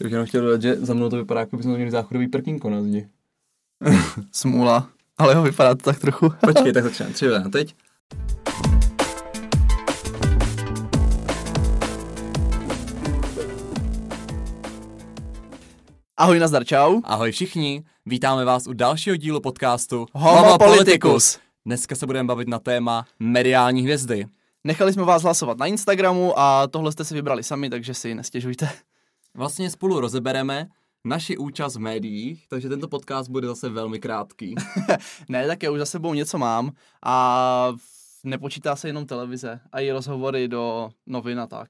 Ty bych jenom chtěl dodat, že za mnou to vypadá, jako bychom měli záchodový prkínko na zdi. Smůla. Ale jo, vypadá to tak trochu. Počkej, tak začneme. Tři, dva, teď. Ahoj, nazdar, čau. Ahoj všichni, vítáme vás u dalšího dílu podcastu Homo Politicus. Dneska se budeme bavit na téma mediální hvězdy. Nechali jsme vás hlasovat na Instagramu a tohle jste si vybrali sami, takže si nestěžujte. Vlastně spolu rozebereme naši účast v médiích, takže tento podcast bude zase velmi krátký. ne, tak já už za sebou něco mám a nepočítá se jenom televize a i rozhovory do novin a tak.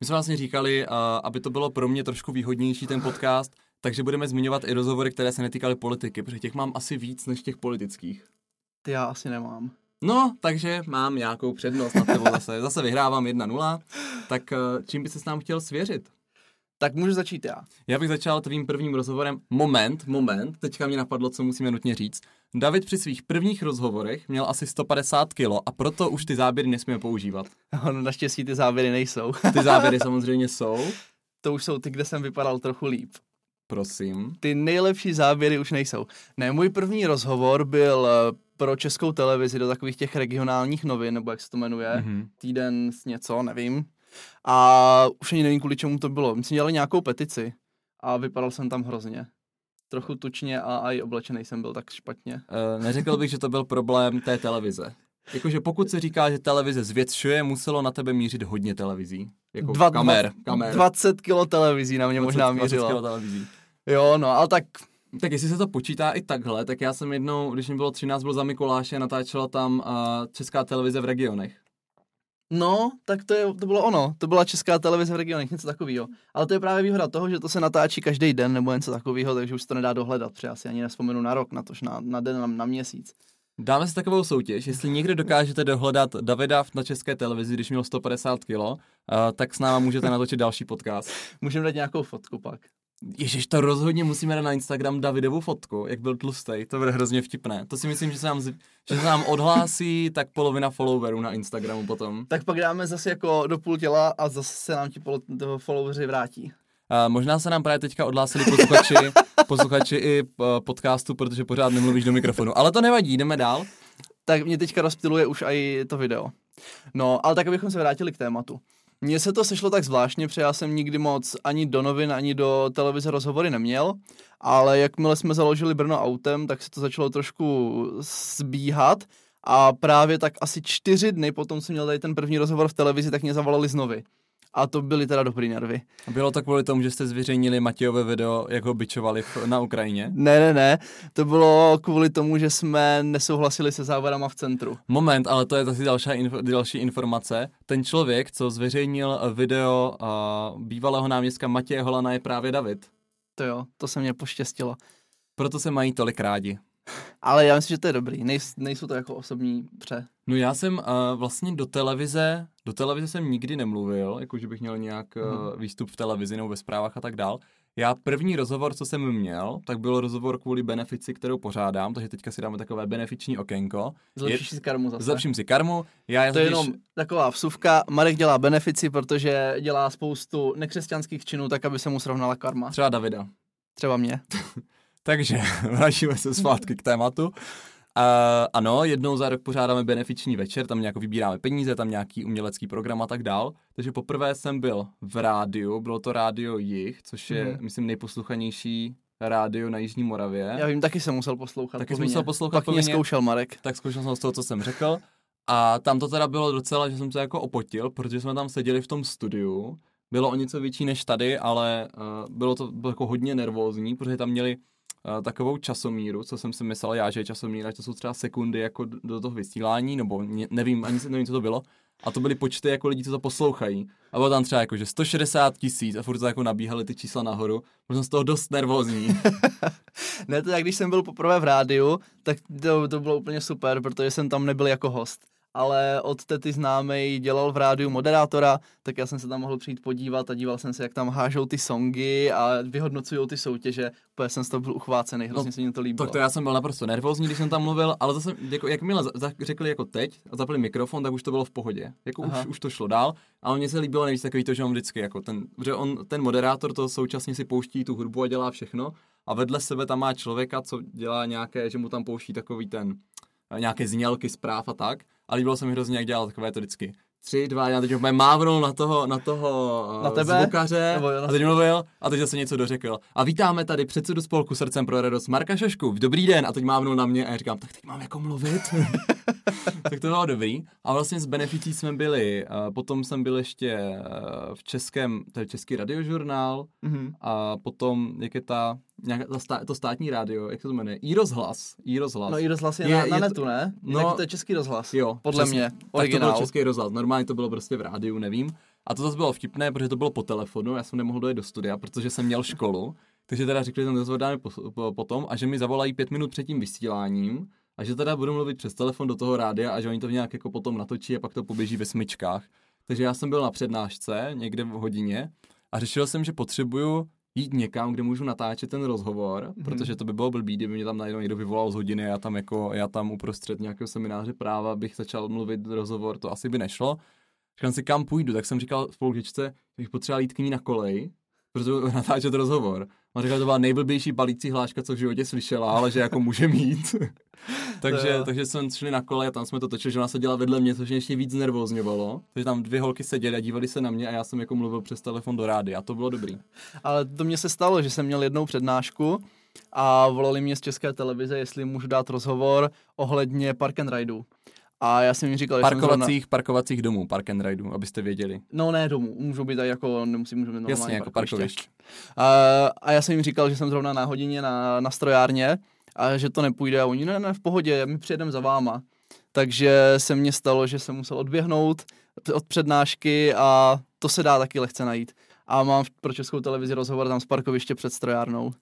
My jsme vlastně říkali, aby to bylo pro mě trošku výhodnější ten podcast, takže budeme zmiňovat i rozhovory, které se netýkaly politiky, protože těch mám asi víc než těch politických. Ty já asi nemám. No, takže mám nějakou přednost na tebou zase. Zase vyhrávám 1-0. Tak eh, čím by se s nám chtěl svěřit? Tak můžu začít já. Já bych začal tvým prvním rozhovorem. Moment, moment, teďka mě napadlo, co musíme nutně říct. David při svých prvních rozhovorech měl asi 150 kg a proto už ty záběry nesmíme používat. No, naštěstí ty záběry nejsou. ty záběry samozřejmě jsou. To už jsou ty, kde jsem vypadal trochu líp. Prosím. Ty nejlepší záběry už nejsou. Ne, můj první rozhovor byl eh, pro českou televizi do takových těch regionálních novin, nebo jak se to jmenuje, mm-hmm. týden s něco, nevím. A už ani nevím, kvůli čemu to bylo. My jsme dělali nějakou petici a vypadal jsem tam hrozně. Trochu tučně a i oblečený jsem byl tak špatně. Uh, neřekl bych, že to byl problém té televize. Jakože pokud se říká, že televize zvětšuje, muselo na tebe mířit hodně televizí. Jako Dva, kamer, kamer. 20 kilo televizí na mě 20, možná mířilo. 20 kilo televizí. Jo, no, ale tak tak jestli se to počítá i takhle, tak já jsem jednou, když mi bylo 13, byl za Mikuláše, natáčela tam uh, česká televize v regionech. No, tak to, je, to bylo ono. To byla česká televize v regionech, něco takového. Ale to je právě výhoda toho, že to se natáčí každý den nebo něco takového, takže už to nedá dohledat. Třeba asi ani nespomenu na rok, na tož na, na den, na, na měsíc. Dáme si takovou soutěž, jestli někdo dokážete dohledat Davida na české televizi, když měl 150 kg, uh, tak s náma můžete natočit další podcast. Můžeme dát nějakou fotku pak. Ježiš, to rozhodně musíme dát na Instagram Davidovu fotku, jak byl tlustý, to bude hrozně vtipné. To si myslím, že se nám, že se nám odhlásí tak polovina followerů na Instagramu potom. Tak pak dáme zase jako do půl těla a zase se nám ti followeri vrátí. A možná se nám právě teďka odhlásili posluchači, posluchači i eh, podcastu, protože pořád nemluvíš do mikrofonu. Ale to nevadí, jdeme dál. Tak mě teďka rozptiluje už i to video. No, ale tak abychom se vrátili k tématu. Mně se to sešlo tak zvláštně, protože já jsem nikdy moc ani do novin, ani do televize rozhovory neměl, ale jakmile jsme založili Brno autem, tak se to začalo trošku zbíhat a právě tak asi čtyři dny potom jsem měl tady ten první rozhovor v televizi, tak mě zavolali znovu. A to byly teda dobrý nervy. Bylo to kvůli tomu, že jste zveřejnili Matějové video, jak ho bičovali na Ukrajině? Ne, ne, ne. To bylo kvůli tomu, že jsme nesouhlasili se závodama v centru. Moment, ale to je zase další, info, další informace. Ten člověk, co zveřejnil video uh, bývalého náměstka Matěje Holana, je právě David. To jo, to se mě poštěstilo. Proto se mají tolik rádi. Ale já myslím, že to je dobrý. Nejs, nejsou to jako osobní pře. No já jsem uh, vlastně do televize, do televize jsem nikdy nemluvil, jako že bych měl nějak uh, výstup v televizi nebo ve zprávách a tak dál. Já první rozhovor, co jsem měl, tak byl rozhovor kvůli benefici, kterou pořádám, takže teďka si dáme takové benefiční okénko. Zlepšíš si karmu zase. Zlepším si karmu. Já to je jenom taková vsuvka. Marek dělá benefici, protože dělá spoustu nekřesťanských činů, tak aby se mu srovnala karma. Třeba Davida. Třeba mě. Takže vrátíme se zpátky k tématu. Uh, ano, jednou za rok pořádáme benefiční večer, tam nějak vybíráme peníze, tam nějaký umělecký program a tak dál. Takže poprvé jsem byl v rádiu, bylo to rádio Jich, což je, mm. myslím, nejposluchanější rádio na Jižní Moravě. Já vím, taky jsem musel poslouchat. Taky jsem musel poslouchat Pak mě zkoušel Marek. Tak zkoušel jsem z toho, co jsem řekl. A tam to teda bylo docela, že jsem se jako opotil, protože jsme tam seděli v tom studiu. Bylo o něco větší než tady, ale uh, bylo to bylo jako hodně nervózní, protože tam měli takovou časomíru, co jsem si myslel já, že je časomíra, že to jsou třeba sekundy jako do toho vysílání, nebo ne, nevím, ani nevím, co to bylo. A to byly počty jako lidí, co to poslouchají. A bylo tam třeba jako, že 160 tisíc a furt to jako nabíhaly ty čísla nahoru. Byl jsem z toho dost nervózní. ne, to jak když jsem byl poprvé v rádiu, tak to, to bylo úplně super, protože jsem tam nebyl jako host ale od tety známej dělal v rádiu moderátora, tak já jsem se tam mohl přijít podívat a díval jsem se, jak tam hážou ty songy a vyhodnocují ty soutěže. Úplně jsem z toho byl uchvácený, hrozně no, se mi to líbilo. Tak to já jsem byl naprosto nervózní, když jsem tam mluvil, ale zase, jako, jakmile za, za, řekli jako teď a zapli mikrofon, tak už to bylo v pohodě. Jako už, už, to šlo dál, ale mně se líbilo nejvíc takový to, že on vždycky, jako ten, že on, ten moderátor to současně si pouští tu hudbu a dělá všechno a vedle sebe tam má člověka, co dělá nějaké, že mu tam pouští takový ten, nějaké znělky zpráv a tak. A líbilo se mi hrozně, jak dělal takové to vždycky. Tři, dva, já teď úplně mávnul na toho, na toho na tebe? zvukaře Nebo a teď mluvil a teď zase něco dořekl. A vítáme tady předsedu spolku Srdcem pro radost Marka Šošku. Dobrý den. A teď mávnul na mě a já říkám, tak teď mám jako mluvit. tak to bylo dobrý. A vlastně z beneficí jsme byli, potom jsem byl ještě v českém, to je český radiožurnál mm-hmm. a potom, jak je ta, nějaká, ta stá, to státní rádio, jak se to jmenuje? I rozhlas. I rozhlas. No i rozhlas je, je na, na netu, ne? No, to je český rozhlas. Jo. Podle přesně. mě. Originál. Tak to byl český rozhlas. Normálně to bylo prostě v rádiu, nevím. A to zase bylo vtipné, protože to bylo po telefonu, já jsem nemohl dojít do studia, protože jsem měl školu. Takže teda řekli, že ten rozhovor dáme po, po, potom a že mi zavolají pět minut před tím vysíláním a že teda budu mluvit přes telefon do toho rádia a že oni to nějak jako potom natočí a pak to poběží ve smyčkách. Takže já jsem byl na přednášce někde v hodině a řešil jsem, že potřebuju jít někam, kde můžu natáčet ten rozhovor, mm-hmm. protože to by bylo blbý, kdyby mě tam najednou někdo vyvolal z hodiny a já tam jako, já tam uprostřed nějakého semináře práva bych začal mluvit rozhovor, to asi by nešlo. Říkám si, kam půjdu, tak jsem říkal spolužičce, že bych potřeboval jít k ní na kolej, protože natáčet rozhovor. On říkal, že to byla nejblbější balící hláška, co v životě slyšela, ale že jako může mít. takže, takže jsme šli na kole a tam jsme to točili, že ona seděla vedle mě, což mě ještě víc nervózňovalo. Takže tam dvě holky seděly a dívali se na mě a já jsem jako mluvil přes telefon do rády a to bylo dobrý. Ale to mě se stalo, že jsem měl jednou přednášku a volali mě z české televize, jestli můžu dát rozhovor ohledně park and rideu. A já jsem jim říkal, parkovacích, zrovna... parkovacích domů, park and ride, abyste věděli. No ne domů, můžou být tady jako, nemusí, můžou být normálně Jasně, jako parkovišť. A, a, já jsem jim říkal, že jsem zrovna na hodině na, na strojárně a že to nepůjde a oni, ne, ne, v pohodě, my přijedeme za váma. Takže se mně stalo, že jsem musel odběhnout od přednášky a to se dá taky lehce najít. A mám pro českou televizi rozhovor tam z parkoviště před strojárnou.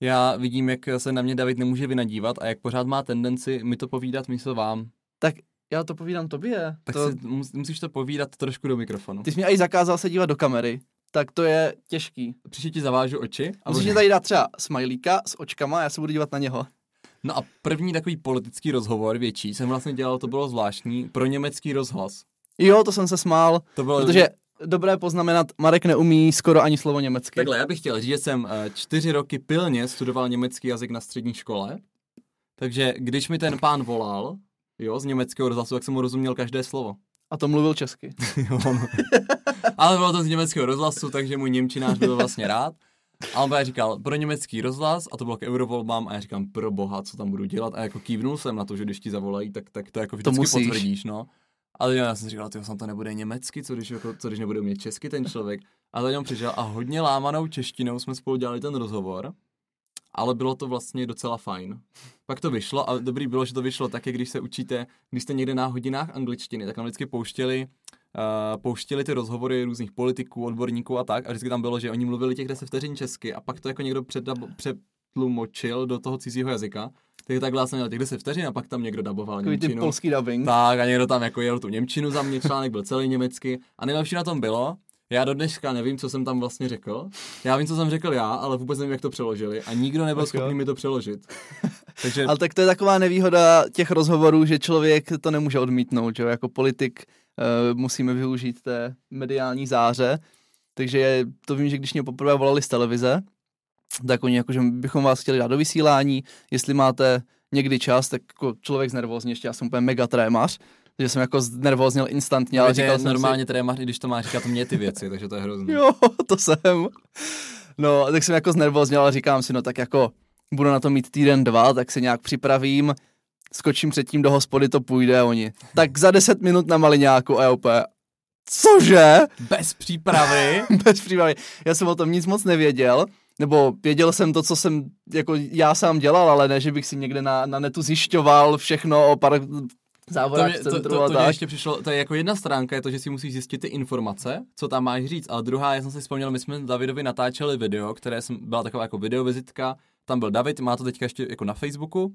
Já vidím, jak se na mě David nemůže vynadívat a jak pořád má tendenci mi to povídat místo vám. Tak já to povídám tobě. Tak to... si, musíš to povídat trošku do mikrofonu. Ty jsi mi i zakázal se dívat do kamery, tak to je těžký. Příště ti zavážu oči. A Musíš mi tady dát třeba smajlíka s očkama a já se budu dívat na něho. No a první takový politický rozhovor větší jsem vlastně dělal, to bylo zvláštní, pro německý rozhlas. Jo, to jsem se smál, to bylo... protože dobré poznamenat, Marek neumí skoro ani slovo německy. Takhle, já bych chtěl říct, že jsem eh, čtyři roky pilně studoval německý jazyk na střední škole, takže když mi ten pán volal, jo, z německého rozhlasu, tak jsem mu rozuměl každé slovo. A to mluvil česky. jo, no. Ale bylo to z německého rozhlasu, takže můj němčinář byl vlastně rád. A on říkal, pro německý rozhlas, a to bylo k eurovolbám, a já říkám, pro boha, co tam budu dělat. A jako kývnul jsem na to, že když ti zavolají, tak, tak to jako vždycky to musíš. potvrdíš, no. Ale já jsem říkal, tyjo, to nebude německy, co když, jako, co když nebude umět česky ten člověk. A za něm přišel a hodně lámanou češtinou jsme spolu dělali ten rozhovor ale bylo to vlastně docela fajn. Pak to vyšlo a dobrý bylo, že to vyšlo také, když se učíte, když jste někde na hodinách angličtiny, tak nám vždycky pouštěli Uh, pouštěli ty rozhovory různých politiků, odborníků a tak a vždycky tam bylo, že oni mluvili těch 10 vteřin česky a pak to jako někdo přetlumočil do toho cizího jazyka. Takže takhle jsem měl těch 10 vteřin a pak tam někdo daboval Takový Němčinu. Ty polský dubbing. Tak a někdo tam jako jel tu Němčinu za mě, článek byl celý německy a nejlepší na tom bylo, já do dneška nevím, co jsem tam vlastně řekl. Já vím, co jsem řekl já, ale vůbec nevím, jak to přeložili. A nikdo nebyl schopný mi to přeložit. Takže... Ale tak to je taková nevýhoda těch rozhovorů, že člověk to nemůže odmítnout, že jako politik uh, musíme využít té mediální záře. Takže to vím, že když mě poprvé volali z televize, tak oni jako, že bychom vás chtěli dát do vysílání, jestli máte někdy čas, tak jako člověk znervózně, ještě já jsem úplně mega trémař, že jsem jako nervózněl instantně, ale říkal jsem normálně si... trémař, i když to má říkat mě ty věci, takže to je hrozné. Jo, to jsem. No, tak jsem jako znervózněl, ale říkám si, no tak jako budu na to mít týden, dva, tak se nějak připravím, skočím předtím do hospody, to půjde oni. Tak za deset minut na maliňáku a úplně, cože? Bez přípravy? Bez přípravy. Já jsem o tom nic moc nevěděl, nebo věděl jsem to, co jsem jako já sám dělal, ale ne, že bych si někde na, na netu zjišťoval všechno o par, závodách to, to, to, to, to ještě přišlo, to je jako jedna stránka, je to, že si musíš zjistit ty informace, co tam máš říct, ale druhá, já jsem si vzpomněl, my jsme Davidovi natáčeli video, které jsem, byla taková jako videovizitka, tam byl David, má to teďka ještě jako na Facebooku,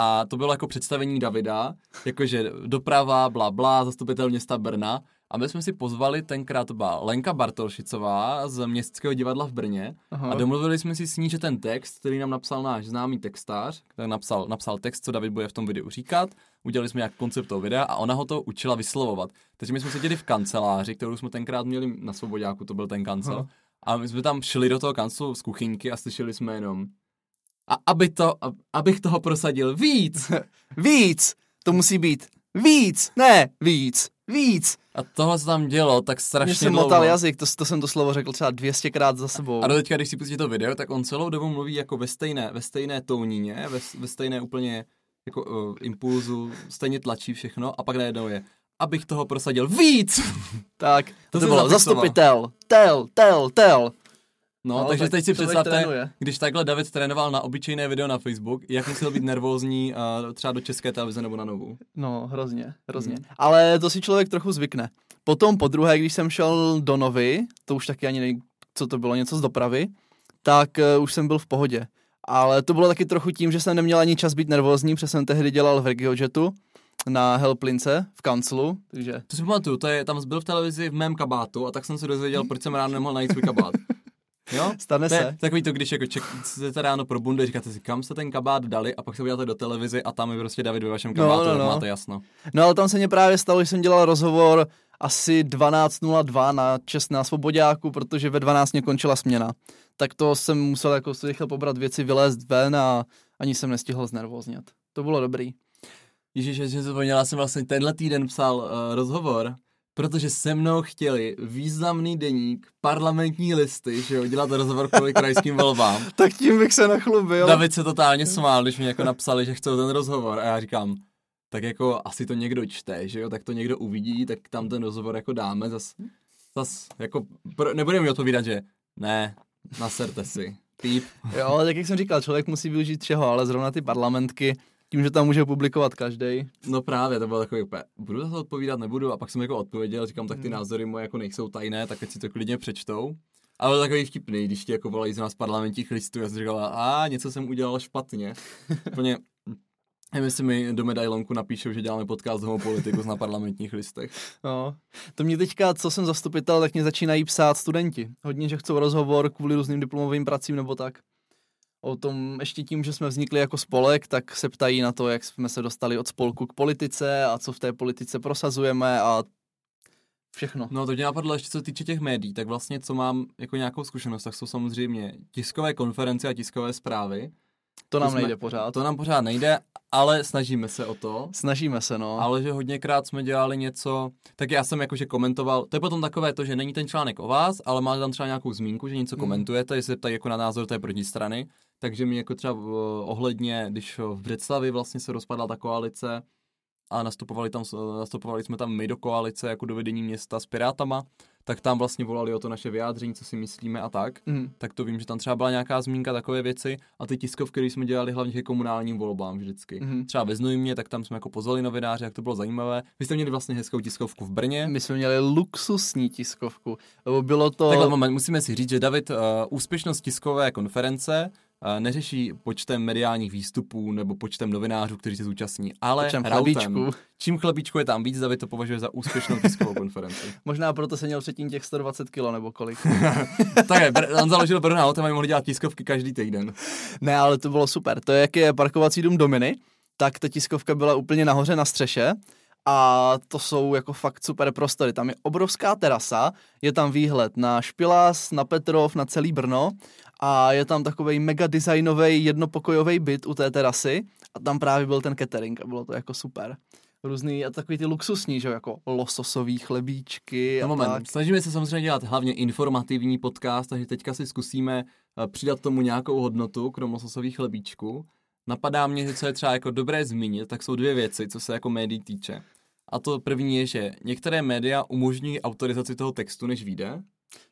a to bylo jako představení Davida, jakože doprava, bla, bla, zastupitel města Brna. A my jsme si pozvali, tenkrát to byla Lenka Bartolšicová z Městského divadla v Brně Aha. a domluvili jsme si s ní, že ten text, který nám napsal náš známý textář, který napsal, napsal text, co David bude v tom videu říkat, udělali jsme nějak koncept toho videa a ona ho to učila vyslovovat. Takže my jsme seděli v kanceláři, kterou jsme tenkrát měli na Svobodáku, to byl ten kancel. Aha. A my jsme tam šli do toho kanclu z kuchyňky a slyšeli jsme jenom a aby to, a- abych toho prosadil víc. Víc! To musí být víc! Ne, víc! Víc! A tohle se tam dělo tak strašně jsem dlouho. motal jazyk, to, to jsem to slovo řekl třeba 200krát za sebou. A do teďka, když si pustíte to video, tak on celou dobu mluví jako ve stejné, ve stejné tónině, ve, ve stejné úplně jako uh, impulzu, stejně tlačí všechno a pak najednou je, abych toho prosadil víc. Tak, to, To bylo zastupitel, tel, tel, tel. No, No, takže tak teď si představte, trénuje. když takhle David trénoval na obyčejné video na Facebook, jak musel být nervózní uh, třeba do české televize nebo na novou. No, hrozně, hrozně. Mhm. Ale to si člověk trochu zvykne. Potom po druhé, když jsem šel do Novy, to už taky ani nevím, co to bylo, něco z dopravy, tak uh, už jsem byl v pohodě. Ale to bylo taky trochu tím, že jsem neměl ani čas být nervózní, protože jsem tehdy dělal v RegioJetu na Helplince v kanclu, takže To si pamatuju, to je, tam byl v televizi v mém kabátu a tak jsem se dozvěděl, proč jsem ráno nemohl najít svůj kabát. Jo? stane je se. takový to, když jako ček, jdete ráno pro bundu, říkáte si, kam jste ten kabát dali a pak se uděláte do televize a tam je prostě David ve vašem No, kabátu, no, tak no. máte jasno. No ale tam se mě právě stalo, že jsem dělal rozhovor asi 12.02 na čest na Svobodáku, protože ve 12 mě končila směna. Tak to jsem musel jako si rychle pobrat věci, vylézt ven a ani jsem nestihl znervoznět. To bylo dobrý. Ježíš, že jsem zapomněla, jsem vlastně tenhle týden psal uh, rozhovor, protože se mnou chtěli významný deník, parlamentní listy, že jo, dělat rozhovor kvůli krajským volbám. Tak tím bych se nachlubil. David se totálně smál, když mi jako napsali, že chcou ten rozhovor a já říkám, tak jako asi to někdo čte, že jo, tak to někdo uvidí, tak tam ten rozhovor jako dáme, zas, zas jako, pro, nebudeme mi odpovídat, že ne, naserte si, píp. Jo, ale tak jak jsem říkal, člověk musí využít všeho, ale zrovna ty parlamentky, tím, že tam může publikovat každý. No právě, to bylo takový úplně, budu za to odpovídat, nebudu, a pak jsem jako odpověděl, říkám, tak ty názory moje jako nejsou tajné, tak ať si to klidně přečtou. Ale byl takový vtipný, když ti jako volají z nás parlamentních listů, já jsem říkal, a něco jsem udělal špatně. Úplně, nevím, jestli mi do medailonku napíšou, že děláme podcast homo politiku na parlamentních listech. No. To mě teďka, co jsem zastupitel, tak mě začínají psát studenti. Hodně, že chcou rozhovor kvůli různým diplomovým pracím nebo tak. O tom ještě tím, že jsme vznikli jako spolek, tak se ptají na to, jak jsme se dostali od spolku k politice a co v té politice prosazujeme a všechno. No to mě napadlo ještě co týče těch médií, tak vlastně co mám jako nějakou zkušenost, tak jsou samozřejmě tiskové konference a tiskové zprávy. To nám jsme- nejde pořád. To nám pořád nejde, ale snažíme se o to. Snažíme se, no. Ale že hodněkrát jsme dělali něco, tak já jsem jakože komentoval, to je potom takové to, že není ten článek o vás, ale máte tam třeba nějakou zmínku, že něco Mm. komentujete, jestli se ptají jako na názor té protistrany, takže mi jako třeba uh, ohledně, když v Břeclavi vlastně se rozpadla ta koalice a nastupovali, tam, nastupovali jsme tam my do koalice jako do vedení města s Pirátama, tak tam vlastně volali o to naše vyjádření, co si myslíme a tak Mhm. tak to vím, že tam třeba byla nějaká zmínka takové věci a ty tiskovky, které jsme dělali hlavně ke komunálním volbám vždycky. Mhm. Třeba ve Znojmě, tak tam jsme jako pozvali novináře, jak to bylo zajímavé. Vy jste měli vlastně hezkou tiskovku v Brně. My jsme měli luxusní tiskovku. Bylo to... Takhle moment, musíme si říct, že David uh, úspěšnost tiskové konference neřeší počtem mediálních výstupů nebo počtem novinářů, kteří se zúčastní, ale routem. chlebíčků. Čím chlebíčku je tam víc, David to považuje za úspěšnou tiskovou konferenci. Možná proto se měl předtím těch 120 kilo nebo kolik. tak je, on založil Brno autem a mohli dělat tiskovky každý týden. Ne, ale to bylo super. To je, jak je parkovací dům Dominy, tak ta tiskovka byla úplně nahoře na střeše a to jsou jako fakt super prostory. Tam je obrovská terasa, je tam výhled na Špilás, na Petrov, na celý Brno a je tam takový mega designový jednopokojový byt u té terasy a tam právě byl ten catering a bylo to jako super. Různý a takový ty luxusní, že jo, jako lososový chlebíčky a No moment, tak. snažíme se samozřejmě dělat hlavně informativní podcast, takže teďka si zkusíme eh, přidat tomu nějakou hodnotu, krom lososových chlebíčků. Napadá mě, že co je třeba jako dobré zmínit, tak jsou dvě věci, co se jako médií týče. A to první je, že některé média umožní autorizaci toho textu, než vyjde.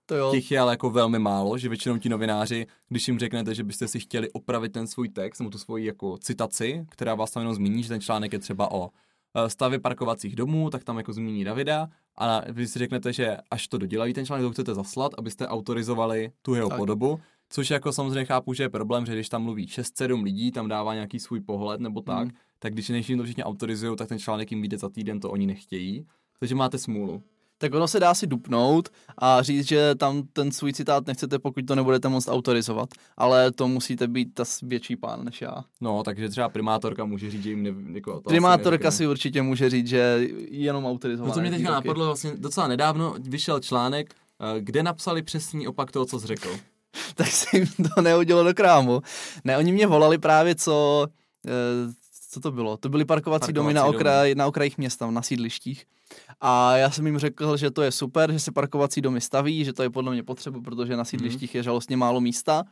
To jo, Těch je ale jako velmi málo, že většinou ti novináři, když jim řeknete, že byste si chtěli opravit ten svůj text, nebo tu svoji jako citaci, která vás tam jenom zmíní, že ten článek je třeba o eh, stavě parkovacích domů, tak tam jako zmíní Davida a vy si řeknete, že až to dodělají ten článek, to chcete zaslat, abyste autorizovali tu jeho Tak. podobu, Což jako samozřejmě chápu, že je problém, že když tam mluví 6-7 lidí, tam dává nějaký svůj pohled nebo tak, Hmm. tak když než jim to všichni autorizují, tak ten článek jim vyjde za týden, to oni nechtějí. Takže máte smůlu. Tak ono se dá si dupnout a říct, že tam ten svůj citát nechcete, pokud to nebudete moct autorizovat. Ale to musíte být ta větší pán než já. No, takže třeba primátorka může říct, že jim ne, jako, to Primátorka si určitě může říct, že jenom autorizované No to mě teďka výroky. napadlo vlastně docela nedávno, vyšel článek, eh, kde napsali přesný opak toho, co jsi řekl. tak se jim to neudělo do krámu. Ne, oni mě volali právě, co, eh, co to bylo? To byly parkovací, Parkovací domy na, domy. okraj, na okrajích města, na sídlištích. A já jsem jim řekl, že to je super, že se parkovací domy staví, že to je podle mě potřeba, protože na sídlištích je žalostně málo místa.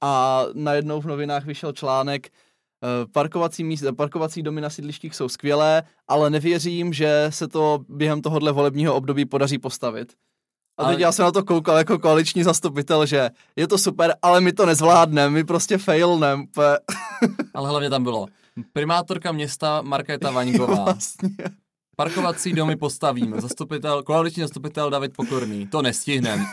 A najednou v novinách vyšel článek, eh, parkovací, místa, parkovací domy na sídlištích jsou skvělé, ale nevěřím, že se to během tohohle volebního období podaří postavit. A teď já jsem na to koukal jako koaliční zastupitel, že je to super, ale my to nezvládneme, my prostě failneme. Ale hlavně tam bylo primátorka města Markéta Vaňková. vlastně. Parkovací domy postavíme. Zastupitel, koaliční zastupitel David Pokorný. To nestihnem.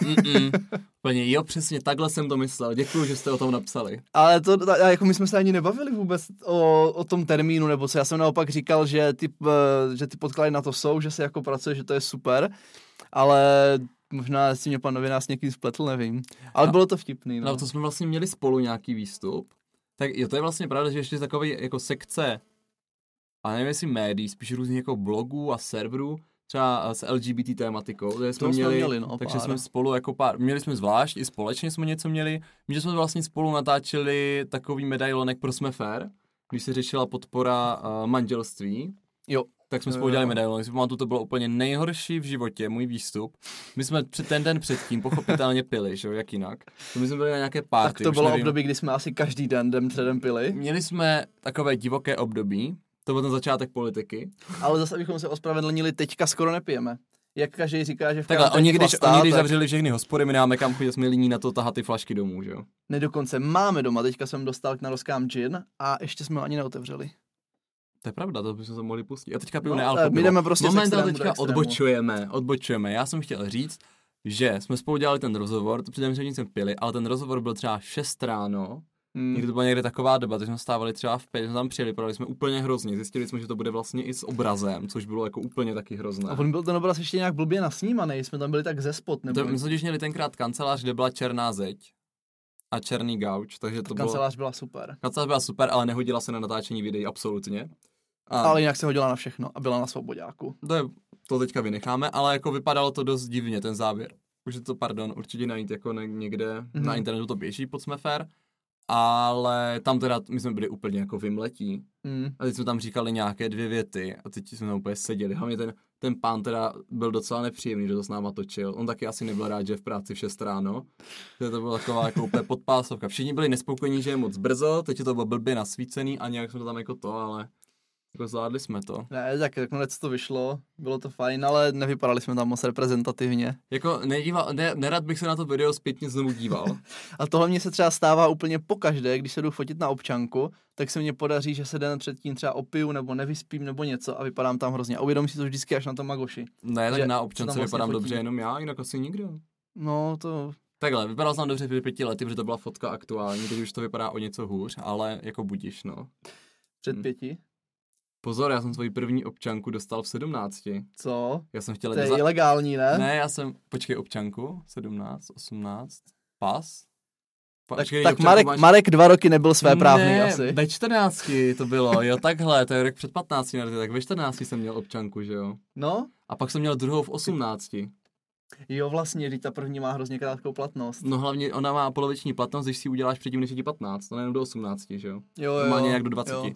Úplně, jo, přesně takhle jsem to myslel. Děkuji, že jste o tom napsali. Ale to, jako my jsme se ani nebavili vůbec o, o tom termínu, nebo co. Já jsem naopak říkal, že ty, eh, že ty podklady na to jsou, že se jako pracuje, že to je super, ale možná si mě pan novinář s někým spletl, nevím. Ale No. bylo to vtipný, no. No, to jsme vlastně měli spolu nějaký výstup. Tak jo, to je vlastně pravda, že ještě takový jako sekce, a nevím jestli médií, spíš různých jako blogů a serverů, třeba eh, s LGBT tématikou, takže jsme To jsme měli, měli, no, takže pár. jsme spolu jako pár, měli jsme zvlášť, i společně jsme něco měli, my jsme vlastně spolu natáčeli takový medailonek pro Jsme fair, když se řešila podpora uh, manželství, Jo. tak jsme Jo, spolu dělali medailonek. Si pamatuju, to bylo úplně nejhorší v životě, můj výstup. My jsme před ten den předtím pochopitelně pili, že jo, jak jinak. To my jsme byli na nějaké party. Tak to bylo nevím. období, kdy jsme asi každý den den předem pili, Měli jsme takové divoké období, to byl ten začátek politiky. ale zase abychom se ospravedlnili, teďka skoro nepijeme. Jak každý říká, že v Takhle, oni když, oni když zavřeli všechny hospody, my nemáme kam chodit, jsme líní na to tahat ty flašky domů, že jo. Ne, dokonce máme doma, teďka jsem dostal k naroskám gin a ještě jsme ho ani neotevřeli. To je pravda, to bychom se mohli pustit. A teďka piju No, my jdeme prostě Moment, extrému teďka odbočujeme, odbočujeme. Já jsem chtěl říct, že jsme spolu dělali ten rozhovor, to předtím předtím jsme pili, ale ten rozhovor byl třeba 6 ráno, Hmm. Někdy to byla někde taková doba, takže jsme stávali třeba v 5, jsme tam přijeli, podali jsme úplně hrozně. Zjistili jsme, že to bude vlastně i s obrazem, což bylo jako úplně taky hrozné. A on byl ten obraz ještě nějak blbě nasnímaný, jsme tam byli tak ze spod, nebo To, my jsme totiž měli tenkrát kancelář, kde byla černá zeď a černý gauč, takže to bylo... kancelář byla super. Kancelář byla super, ale nehodila se na natáčení videí absolutně. A Ale jinak se hodila na všechno a byla na svobodáku. to, je, to teďka vynecháme, ale jako vypadalo to dost divně, ten záběr. Už je to, pardon, určitě najít jako někde, mm-hmm. na Mhm. internetu to běží pod Smefer, ale tam teda my jsme byli úplně jako vymletí. Hmm. A teď jsme tam říkali nějaké dvě věty a teď jsme tam úplně seděli. Hlavně ten, ten pán teda byl docela nepříjemný, že to s náma točil. On taky asi nebyl rád, že v práci v 6 ráno. že to byla taková jako úplně podpásovka. Všichni byli nespokojení, že je moc brzo, teď je to bylo blbě nasvícený a nějak jsme to tam jako to, ale jako zvládli jsme to. Ne, tak nakonec to vyšlo, bylo to fajn, ale nevypadali jsme tam moc reprezentativně. Jako nedíval, ne, nerad bych se na to video zpětně znovu díval. A tohle mě se třeba stává úplně pokaždé, když se jdu fotit na občanku, tak se mně podaří, že se den předtím třeba opiju nebo nevyspím nebo něco a vypadám tam hrozně. A uvědomím si to vždycky až na tom magoši. Ne, tak na občance vlastně vypadám fotí. dobře jenom já, jinak asi nikdo. No, to... Takhle, vypadal jsem dobře před pěti lety, protože to byla fotka aktuální, teď už to vypadá o něco hůř, ale jako budíš, no. Před Hmm. pěti? Pozor, já jsem svoji první občanku dostal v 17. Co? Já jsem chtěl To je za... ilegální, ne? Ne, já jsem, počkej, občanku, 17, 18, pas? Pa, Tak, počkej, tak Marek, máš- Marek dva roky nebyl své právný ne, asi. ve 14 to bylo, jo, takhle, to je rok před 15 lety, tak ve 14 jsem měl občanku, že jo. No, A pak jsem měl druhou v 18. jo vlastně, když ta první má hrozně krátkou platnost. No hlavně ona má poloviční platnost, když si uděláš předtím, než je ti 15, to nejenom do 18, že jo. Jo, jo. Má nějak do 20. jo.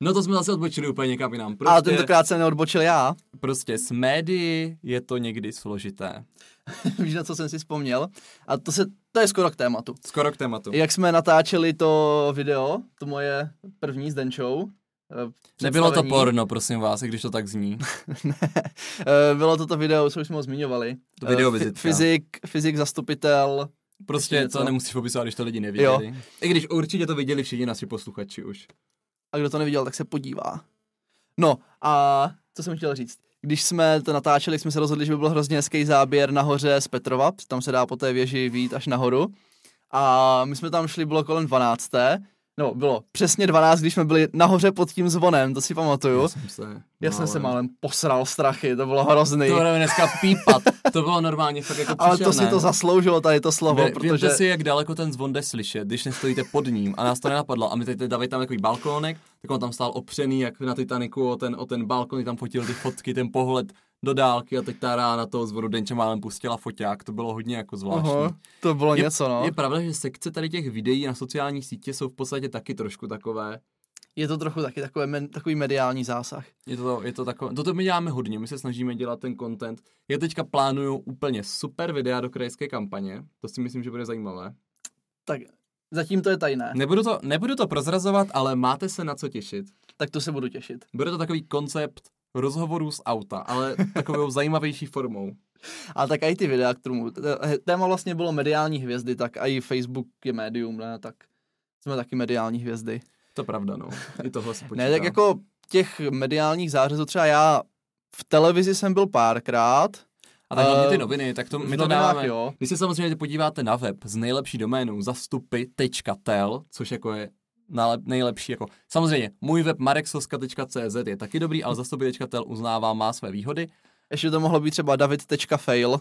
No to jsme zase odbočili úplně někam jinam. Prostě... Ale tentokrát jsem neodbočil já. prostě s médií je to někdy složité. Víš, na co jsem si vzpomněl? A to, se, to je skoro k tématu. Skoro k tématu. Jak jsme natáčeli to video, to moje první s Denčou. eh, Nebylo to porno, prosím vás, i když to tak zní. ne, eh, bylo to to video, co už jsme ho zmiňovali. To video Eh, vizitka. Fyzik, fyzik, zastupitel. Prostě to nemusíš popisovat, když to lidi neviděli. I když určitě to viděli všichni naši posluchači už. A kdo to neviděl, tak se podívá. No a co jsem chtěl říct. Když jsme to natáčeli, jsme se rozhodli, že by byl hrozně hezký záběr nahoře z Petrova, tam se dá po té věži vít až nahoru. A my jsme tam šli, bylo kolem 12. No, bylo přesně 12, když jsme byli nahoře pod tím zvonem, to si pamatuju. Já jsem se, Já jsem se málem posral strachy, to bylo hrozný. To budeme dneska pípat. To bylo normálně fakt jako Ale to si to zasloužilo, tady to slovo, Vy, protože... Víte si, jak daleko ten zvon jde slyšet, když nestojíte pod ním a nás to nenapadlo. A my teď dávají tam takový balkónek, tak on tam stál opřený, jak na Titaniku o ten, o ten balkon, tam fotil ty fotky, ten pohled do dálky a teď ta rána toho zvodu Denče málem pustila foťák, to bylo hodně jako zvláštní. Aha, to bylo je, něco, no. Je pravda, že sekce tady těch videí na sociálních sítě jsou v podstatě taky trošku takové. Je to trochu taky takové, men, takový mediální zásah. Je to, je to takové, toto my děláme hodně, my se snažíme dělat ten content. Já teďka plánuju úplně super videa do krajské kampaně, to si myslím, že bude zajímavé. Tak zatím to je tajné. Nebudu to, nebudu to prozrazovat, ale máte se na co těšit. Tak to se budu těšit. Bude to takový koncept rozhovorů z auta, ale takovou zajímavější formou. A tak i ty videa, kterou téma vlastně bylo mediální hvězdy, tak i Facebook je médium, ne? Tak jsme taky mediální hvězdy. To pravda, no. I tohle se počítá. Ne, tak jako těch mediálních zářezů třeba já v televizi jsem byl párkrát. A tak hlavně ty Eh, noviny, tak to, my to dáváme. jo. Když se samozřejmě podíváte na web s nejlepší doménou zastupy.tel, což jako je nejlepší, jako samozřejmě, můj web marexoska.cz je taky dobrý, ale zastupy.tel uznává, má své výhody. Ještě to mohlo být třeba david.fail,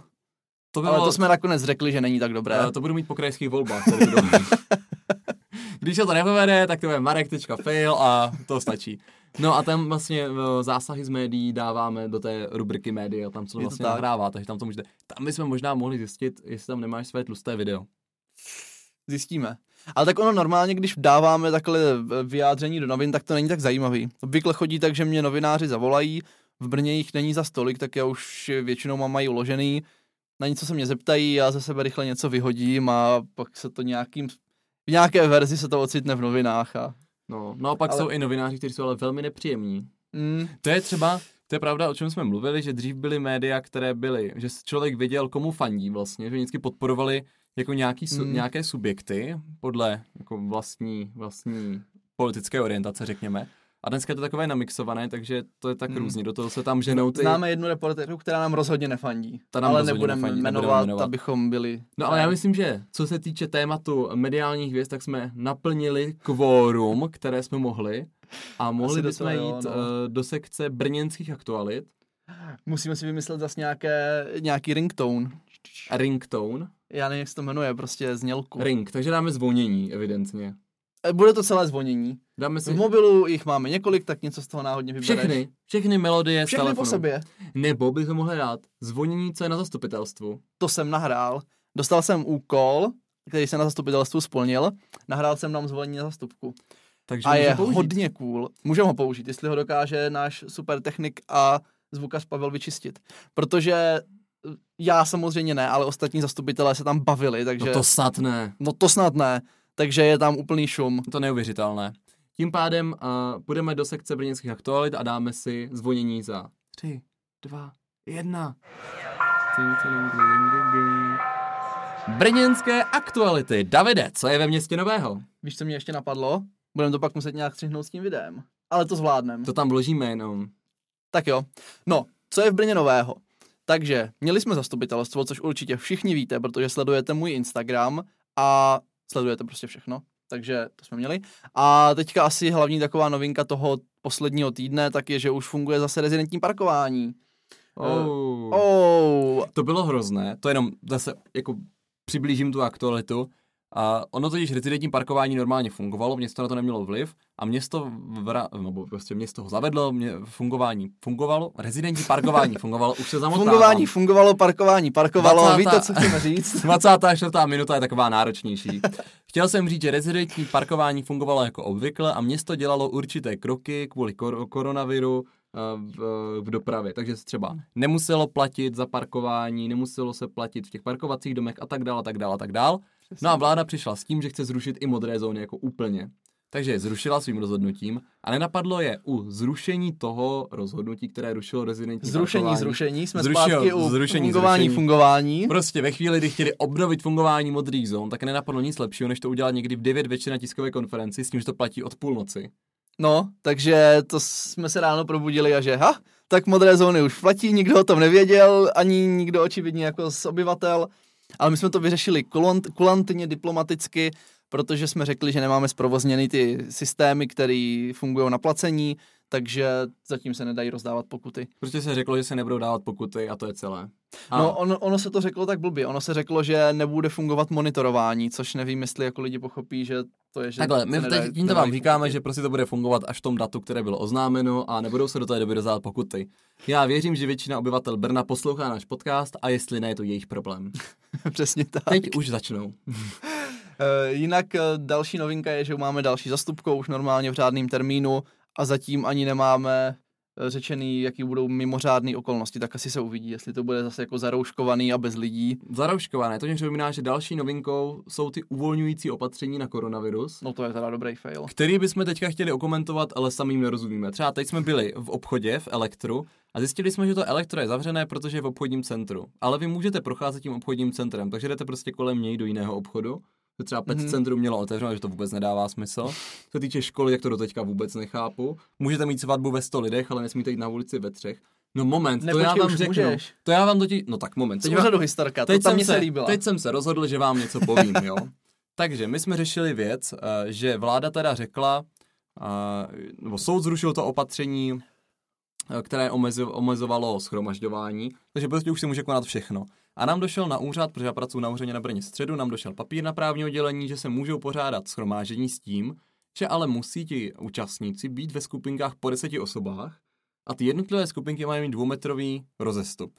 To by ale bylo- to jsme nakonec řekli, že není tak dobré. Eh, to budu mít po krajských volbách. Když se to nepovede, tak to je marek.fail a to stačí. No a tam vlastně eh, zásahy z médií dáváme do té rubriky média, tam co to vlastně tak. nahrává, takže tam to můžete. Tam bychom možná mohli zjistit, jestli tam nemáš své tlusté video. Zjistíme. Ale tak ono normálně, když dáváme takhle vyjádření do novin, tak to není tak zajímavý. Obvykle chodí tak, že mě novináři zavolají, v Brně jich není za stolik, tak já už většinou mám mají uložený. Na něco se mě zeptají, já ze sebe rychle něco vyhodím a pak se to nějakým, v nějaké verzi se to ocitne v novinách. A, No, no a pak Ale- ale... jsou i novináři, kteří jsou ale velmi nepříjemní. mm, To je třeba, to je pravda, o čem jsme mluvili, že dřív byly média, které byly, že člověk věděl, komu fandí vlastně, že vždycky podporovali jako nějaký, su, Mm. nějaké subjekty podle jako vlastní, vlastní politické orientace, řekněme. A dneska je to takové namixované, takže to je tak Mm. různě. Do toho se tam ženou ty... Známe jednu reportérku, která nám rozhodně nefandí. Ta nám ale nebudeme nefandí, nebudeme jmenovat, jmenovat. abychom byli... No ale já myslím, že co se týče tématu mediálních hvězd, tak jsme naplnili kvórum, které jsme mohli. A mohli Asi bychom jít no. eh, do sekce brněnských aktualit. Musíme si vymyslet zase nějaké, nějaký ringtone. Ringtone. Já nevím, jak se to jmenuje, prostě znělku. Ring, takže dáme zvonění, evidentně. E, Bude to celé zvonění. Dáme si V mobilu jich máme několik, tak něco z toho náhodně vybereš. všechny, všechny melodie z Všechny telefonu. po sobě. Nebo bychom mohli dát zvonění, co je na zastupitelstvu. To jsem nahrál. Dostal jsem úkol, který jsem na zastupitelstvu splnil. Nahrál jsem nám zvolení na zastupku. Takže A je použít. hodně cool. Můžeme ho použít, jestli ho dokáže náš super technik a zvukař Pavel vyčistit. Protože já samozřejmě ne, ale ostatní zastupitelé se tam bavili, takže... No to snad ne. no to snad ne. Takže je tam úplný šum. To neuvěřitelné. Tím pádem uh, půjdeme do sekce brněnských aktualit a dáme si zvonění za 3, 2, 1. Brněnské aktuality. Davide, co je ve městě nového? Víš, co mě ještě napadlo? Budeme to pak muset nějak střihnout s tím videem. Ale to zvládneme. To tam vložíme jenom. Tak jo. No, co je v Brně nového? Takže měli jsme zastupitelstvo, což určitě všichni víte, protože sledujete můj Instagram a sledujete prostě všechno. Takže to jsme měli. A teďka asi hlavní taková novinka toho posledního týdne, tak je, že už funguje zase rezidentní parkování. Oh. Oh, To bylo hrozné, to jenom zase jako přiblížím tu aktualitu. A ono totiž rezidentní parkování normálně fungovalo, město na to nemělo vliv a město, vra, nebo prostě město ho zavedlo, mě, fungování fungovalo, rezidentní parkování fungovalo, už se zamotávám. fungování fungovalo, parkování parkovalo, 20. víte, co chceme říct? 24. minuta je taková náročnější. Chtěl jsem říct, že rezidentní parkování fungovalo jako obvykle a město dělalo určité kroky kvůli kor- koronaviru eh, v, v dopravě. Takže se třeba nemuselo platit za parkování, nemuselo se platit v těch parkovacích domech a tak dále, tak dále, tak dále. No a vláda přišla s tím, že chce zrušit i modré zóny jako úplně. Takže je zrušila svým rozhodnutím a nenapadlo je u zrušení toho rozhodnutí, které rušilo rezidentní Zrušení, parkování. zrušení, jsme Zrušil- zpátky u zrušení, fungování, zrušení. fungování. Prostě ve chvíli, kdy chtěli obnovit fungování modrých zón, tak nenapadlo nic lepšího, než to udělat někdy v 9 večer na tiskové konferenci, s tím, že to platí od půlnoci. No, takže to jsme se ráno probudili a že ha, tak modré zóny už platí, nikdo o tom nevěděl, ani nikdo očividně jako z obyvatel. Ale my jsme to vyřešili kulant, kulantně, diplomaticky, protože jsme řekli, že nemáme zprovozněny ty systémy, které fungují na placení, takže zatím se nedají rozdávat pokuty. Protože se řeklo, že se nebudou dávat pokuty a to je celé. A No, ono, ono se to řeklo tak blbě. Ono se řeklo, že nebude fungovat monitorování, což nevím, jestli jako lidi pochopí, že to je, že Takhle, my teď tímto vám říkáme, že prostě to bude fungovat až v tom datu, které bylo oznámeno a nebudou se do té doby rozdávat pokuty. Já věřím, že většina obyvatel Brna poslouchá náš podcast a jestli ne, je to jejich problém. Přesně tak. Teď už začnou. Eh, Jinak eh, další novinka je, že máme další zastupkou už normálně v řádném termínu a zatím ani nemáme eh, řečený, jaký budou mimořádné okolnosti, tak asi se uvidí, jestli to bude zase jako zarouškovaný a bez lidí. Zarouškované, to mě připomíná, že další novinkou jsou ty uvolňující opatření na koronavirus. No to je teda dobrý fail. který bychom teďka chtěli okomentovat, ale sami jim nerozumíme. Třeba teď jsme byli v obchodě, v Elektru, a zjistili jsme, že to elektro je zavřené, protože je v obchodním centru. Ale vy můžete procházet tím obchodním centrem, takže jdete prostě kolem něj do jiného obchodu. To třeba Pet Mhm. Centrum mělo otevřeno, že to vůbec nedává smysl. Co se týče školy, jak to do teďka vůbec nechápu. Můžete mít svatbu ve 100 lidech, ale nesmíte jít na ulici ve třech. No moment, to Nepočkej, já vám řeknu. můžeš. To já vám totiž, no tak moment. Teď Teď, vám- historka, to teď, tam jsem se líbila. teď jsem se rozhodl, že vám něco povím, jo. Takže my jsme řešili věc, eh, že vláda teda řekla, eh, nebo soud zrušil to opatření, eh, které omezo- omezovalo schromažďování, takže prostě už si může konat všechno. A nám došel na úřad, protože já pracuji na úřadě na Brně středu, nám došel papír na právní oddělení, že se můžou pořádat schromáždění s tím, že ale musí ti účastníci být ve skupinkách po deseti osobách a ty jednotlivé skupinky mají mít dvoumetrový rozestup.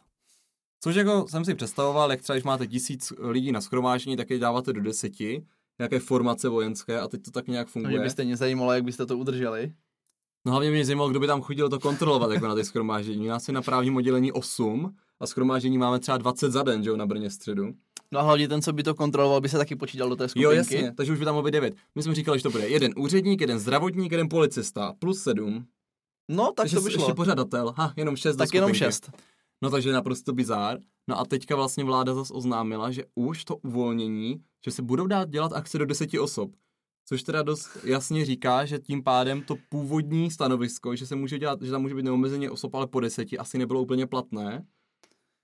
Což jako jsem si představoval, jak třeba když máte tisíc lidí na schromáždění, tak je dáváte do deseti, nějaké formace vojenské a teď to tak nějak No, funguje. Mě byste mě zajímalo, jak byste to udrželi. No hlavně mě zajímalo, kdo by tam chodil to kontrolovat jako na ty schromáždění. Nás je na právním oddělení 8 a schromáždění máme třeba 20 za den, že jo, na Brně středu. No a hlavně ten, co by to kontroloval, by se taky počítal do té skupinky. Jo, jasně, takže už by tam mohlo být 9. My jsme říkali, že to bude jeden úředník, jeden zdravotník, jeden policista, plus 7. No, tak takže to by ještě šlo. pořadatel, ha, jenom 6 Tak jenom šest. No takže naprosto bizár. No a teďka vlastně vláda zase oznámila, že už to uvolnění, že se budou dát dělat akce do deseti osob. Což teda dost jasně říká, že tím pádem to původní stanovisko, že se může dělat, že tam může být neomezeně osob, ale po deseti, asi nebylo úplně platné.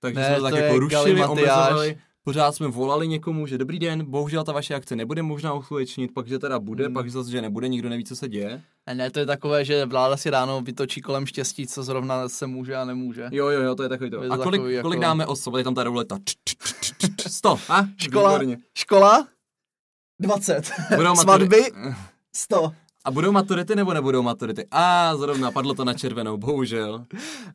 Takže Ne, jsme to tak jako rušili, omezovali. Pořád jsme volali někomu, že dobrý den, bohužel ta vaše akce nebude možná uskutečnit, pak že teda bude, Hmm. pak zase, že nebude, nikdo neví, co se děje. A ne, to je takové, že vláda si ráno vytočí kolem štěstí, co zrovna se může a nemůže. Jo, jo, jo, to je takový to. Je to A kolik, takový jako- kolik dáme osob? Je tam ta rouleta. 100. A? Škola, Výborně. škola 20. Budou Svatby maturi- 100. A budou maturity nebo nebudou maturity? A zrovna padlo to na červenou, bohužel.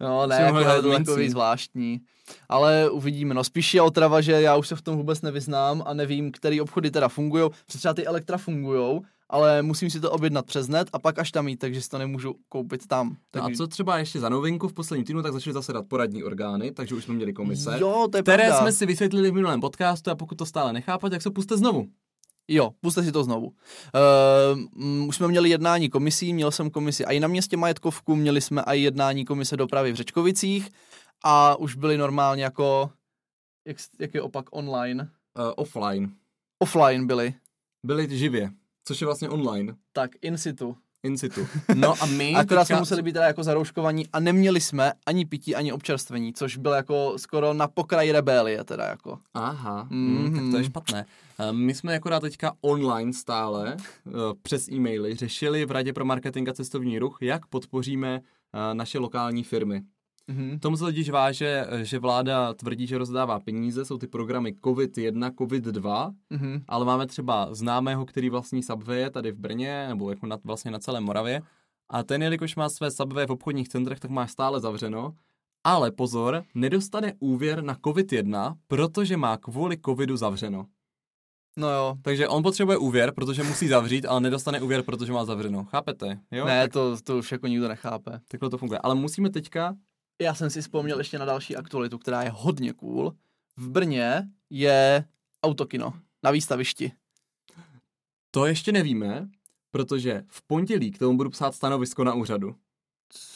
No ne, jako je dát to takový zvláštní. Ale uvidíme. No spíš je otrava, že já už se v tom vůbec nevyznám a nevím, který obchody teda fungují. Třeba ty elektra fungují, ale musím si to objednat přes net a pak až tam jít, takže si to nemůžu koupit tam. No a co třeba ještě za novinku v posledním týdnu, tak začaly zasedat poradní orgány, takže už jsme měli komise. Jo, to je které pravda. jsme si vysvětlili v minulém podcastu a pokud to stále nechápat, tak se puste znovu. Jo, puste si to znovu. Uh, už jsme měli jednání komisí, měl jsem komisi i na městě Majetkovku, měli jsme i jednání komise dopravy v Řečkovicích a už byli normálně jako, jak, jak je opak online? Uh, offline. Offline byli. Byli živě, což je vlastně online. Tak, in situ. In situ. No a my Akorát teďka- jsme museli být teda jako zarouškovaní a neměli jsme ani pití, ani občerstvení, což bylo jako skoro na pokraji rebelie teda jako. Aha, Mhm. mm, tak to je špatné. Eh, My jsme akorát teďka online stále eh, přes e-maily řešili v Radě pro marketing a cestovní ruch, jak podpoříme eh, naše lokální firmy. Mhm. K tomu se totiž váže, že vláda tvrdí, že rozdává peníze, jsou ty programy COVID-1, COVID-2, Mhm. ale máme třeba známého, který vlastní Subway tady v Brně, nebo jako na, vlastně na celé Moravě. A ten, jelikož má své Subway v obchodních centrech, tak má stále zavřeno. Ale pozor, nedostane úvěr na COVID-1, protože má kvůli COVIDu zavřeno. No jo. Takže on potřebuje úvěr, protože musí zavřít, ale nedostane úvěr, protože má zavřeno. Chápete? Jo? ne, Tak, to, to už jako nikdo nechápe. takhle to funguje. Ale musíme teďka... Já jsem si vzpomněl ještě na další aktualitu, která je hodně cool. V Brně je autokino na výstavišti. To ještě nevíme, protože v pondělí k tomu budu psát stanovisko na úřadu.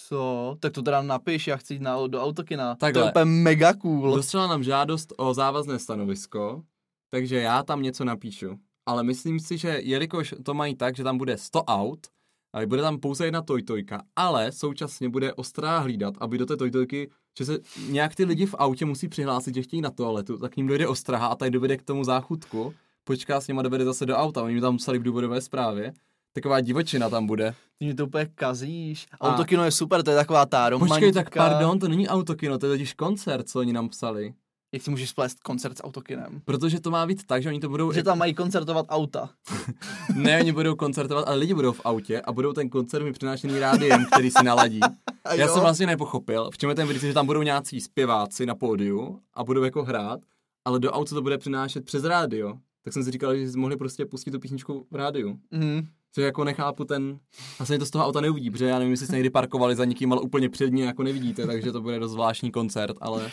Co? Tak to teda napiš, já chci jít na, do autokina. To Takhle. je úplně mega cool. Dostala nám žádost o závazné stanovisko, takže já tam něco napíšu. Ale myslím si, že jelikož to mají tak, že tam bude 100 aut, A bude tam pouze jedna tojtojka, ale současně bude ostrá hlídat, aby do té tojtojky, že se nějak ty lidi v autě musí přihlásit, že chtějí na toaletu, tak ním dojde ostraha a tady dovede k tomu záchutku, počká s nima dovede zase do auta, oni mi tam psali v důvodové zprávě, taková divočina tam bude. Ty mi to úplně kazíš. A- Autokino je super, to je taková ta romantika. Počkej, tak pardon, to není autokino, to je totiž koncert, co oni nám psali. Jak si můžeš splést koncert s autokinem? Protože to má být tak, že oni to budou... Že tam mají koncertovat auta. Ne, oni budou koncertovat, ale lidi budou v autě a budou ten koncert mi přinášený rádiem, který si naladí. Já jsem vlastně nepochopil, v čem je ten vždycky, že tam budou nějací zpěváci na pódiu a budou jako hrát, ale do auta to bude přinášet přes rádio. Tak jsem si říkal, že mohli prostě pustit tu písničku v rádiu. Mhm. Což jako nechápu ten, vlastně to z toho auta neuvidí, protože já nevím, jestli jste někdy parkovali za někým, ale úplně před ní jako nevidíte, takže to bude dost zvláštní koncert, ale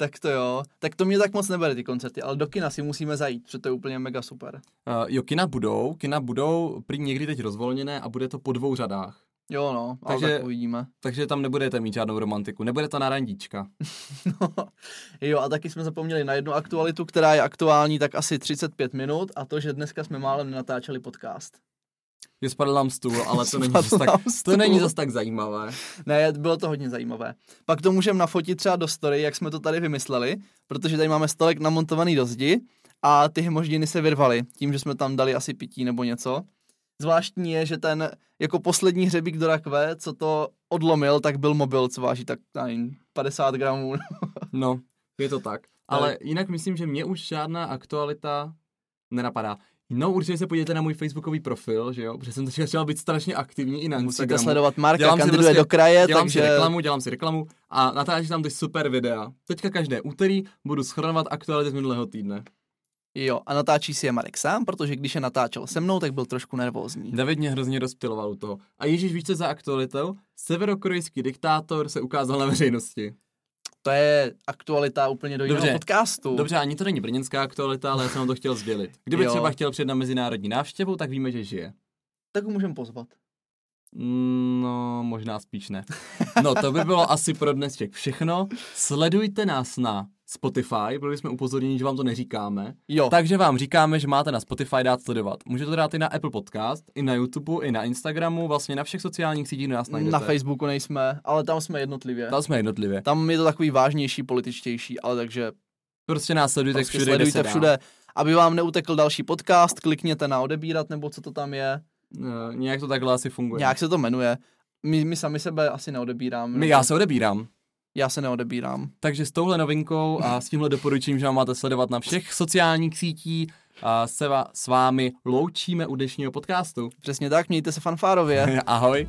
Tak to jo. Tak to mě tak moc nebere ty koncerty, ale do kina si musíme zajít, protože to je úplně mega super. uh, jo, kina budou, kina budou prý někdy teď rozvolněné a bude to po dvou řadách. Jo no, ale Takže- tak uvidíme. Takže tam nebudete mít žádnou romantiku, nebude to na randíčka. jo a taky jsme zapomněli na jednu aktualitu, která je aktuální tak asi 35 minut a to, že dneska jsme málem natáčeli podcast. Je spadl nám stůl, ale to není, Spadl zas tak, to není zas tak zajímavé. Ne, bylo to hodně zajímavé. Pak to můžeme nafotit třeba do story, jak jsme to tady vymysleli, protože tady máme stolek namontovaný do zdi a ty hmoždiny se vyrvaly tím, že jsme tam dali asi pití nebo něco. Zvláštní je, že ten jako poslední hřebík do rakve, co to odlomil, tak byl mobil, co váží tak nevím, 50 gramů. No, je to tak. Ale jinak myslím, že mě už žádná aktualita nenapadá. No, určitě se podívejte na můj facebookový profil, že jo, protože jsem začal být strašně aktivní i na Musíte Instagramu. sledovat Marka, Dělám si kandiduje prostě- do kraje, Dělám takže si reklamu, dělám si reklamu a natáčím tam ty super videa. Teďka každé úterý budu schronovat aktuality z minulého týdne. jo, a natáčí si je Marek sám, protože když je natáčel se mnou, tak byl trošku nervózní. David mě hrozně rozptiloval u toho. A Ježíš, víš co za aktualitou? Severokorejský diktátor se ukázal na veřejnosti. To je aktualita úplně do jiného Dobře. podcastu. Dobře, ani to není brněnská aktualita, ale já jsem to chtěl sdělit. Kdyby Jo. třeba chtěl přijet na mezinárodní návštěvu, tak víme, že žije. Tak ho můžeme pozvat. Mm, No, možná spíš ne. No, to by bylo asi pro dnešek všechno. Sledujte nás na Spotify, protože jsme upozorněni, že vám to neříkáme. Jo, Takže vám říkáme, že máte na Spotify dát sledovat. Můžete to dát i na Apple Podcast, i na YouTube, i na Instagramu, vlastně na všech sociálních sítích nás najdete. na Facebooku nejsme, ale tam jsme jednotlivě. Tam jsme jednotlivě. Tam je to takový vážnější, političtější, ale takže Prostě nás sledujte prostě všude, sledujte všude. Aby vám neutekl další podcast, klikněte na odebírat, nebo co to tam je. Eh, nějak to takhle asi funguje. Nějak se to jmenuje. My, my sami sebe asi neodebíráme. My, já se odebírám. Já se neodebírám. Takže s touhle novinkou a s tímhle doporučením, že vám máte sledovat na všech sociálních sítí, a se va, s vámi loučíme u dnešního podcastu. Přesně tak, mějte se fanfárově. Ahoj.